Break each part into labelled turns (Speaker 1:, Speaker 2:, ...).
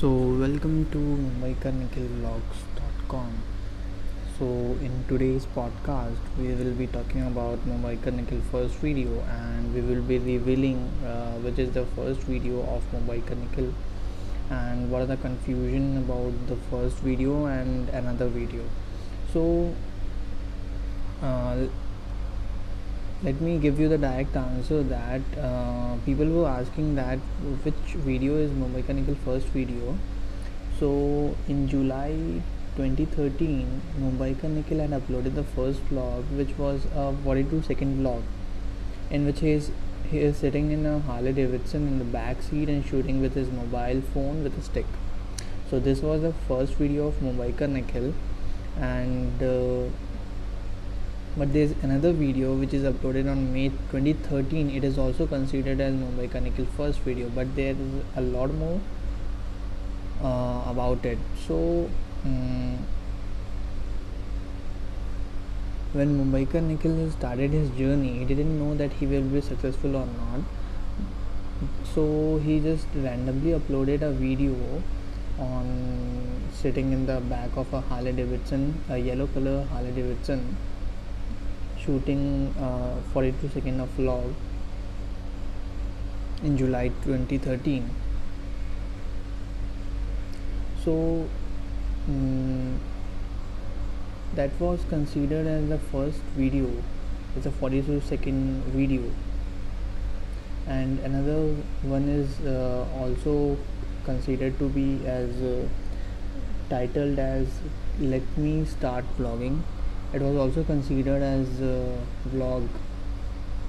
Speaker 1: So, welcome to MumbaiKarNikhilVlogs.com. So, in today's podcast, we will be talking about Mumbai Nikhil first video, and we will be revealing uh, which is the first video of Mumbai Nikhil and what are the confusion about the first video and another video. So, uh, let me give you the direct answer that uh, people were asking that which video is Mumbai Nikhil first video. So in July 2013, Mumbai Nikhil had uploaded the first vlog, which was a 42 second vlog, in which he is he is sitting in a Harley Davidson in the back seat and shooting with his mobile phone with a stick. So this was the first video of Mumbai Nikhil, and uh, but there's another video which is uploaded on May 2013 it is also considered as Mumbai Nikhil first video but there is a lot more uh, about it. So um, when Mumbai Nikhil started his journey he didn't know that he will be successful or not. So he just randomly uploaded a video on sitting in the back of a Harley Davidson a yellow color Harley Davidson shooting uh, 42 second of vlog in July 2013 so um, that was considered as the first video. It's a 42 second video. And another one is uh, also considered to be as uh, titled as let me start vlogging it was also considered as vlog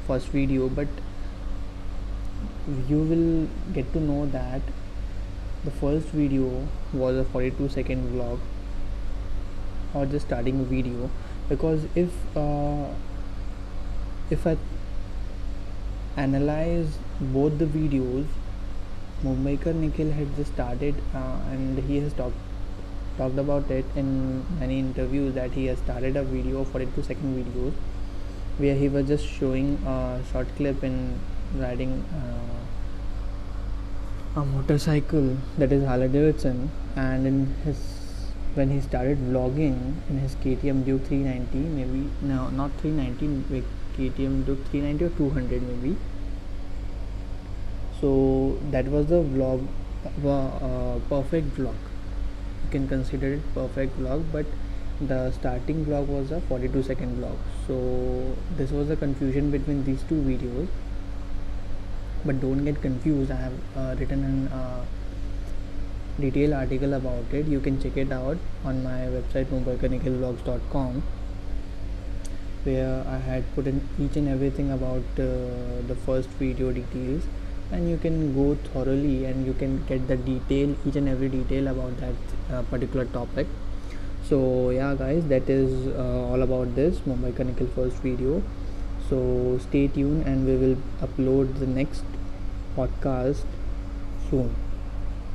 Speaker 1: first video but you will get to know that the first video was a 42 second vlog or the starting video. Because if uh, if I analyze both the videos Mumbiker Nikhil had just started uh, and he has talked talked about it in many interviews that he has started a video 42 second videos where he was just showing a short clip in riding uh, a motorcycle that is Harley Davidson and in his when he started vlogging in his KTM Duke 390 maybe no not 390 KTM Duke 390 or 200 maybe. So that was the vlog uh, perfect vlog can consider it perfect vlog but the starting vlog was a 42 second vlog. So this was a confusion between these two videos. But don't get confused i have uh, written an uh, detailed article about it. You can check it out on my website mumbaikarnikhilvlogs.com where i had put in each and everything about uh, the first video details and you can go thoroughly and you can get the detail each and every detail about that uh, particular topic. So yeah guys that is uh, all about this mumbai Nikhil first video. So stay tuned and we will upload the next podcast soon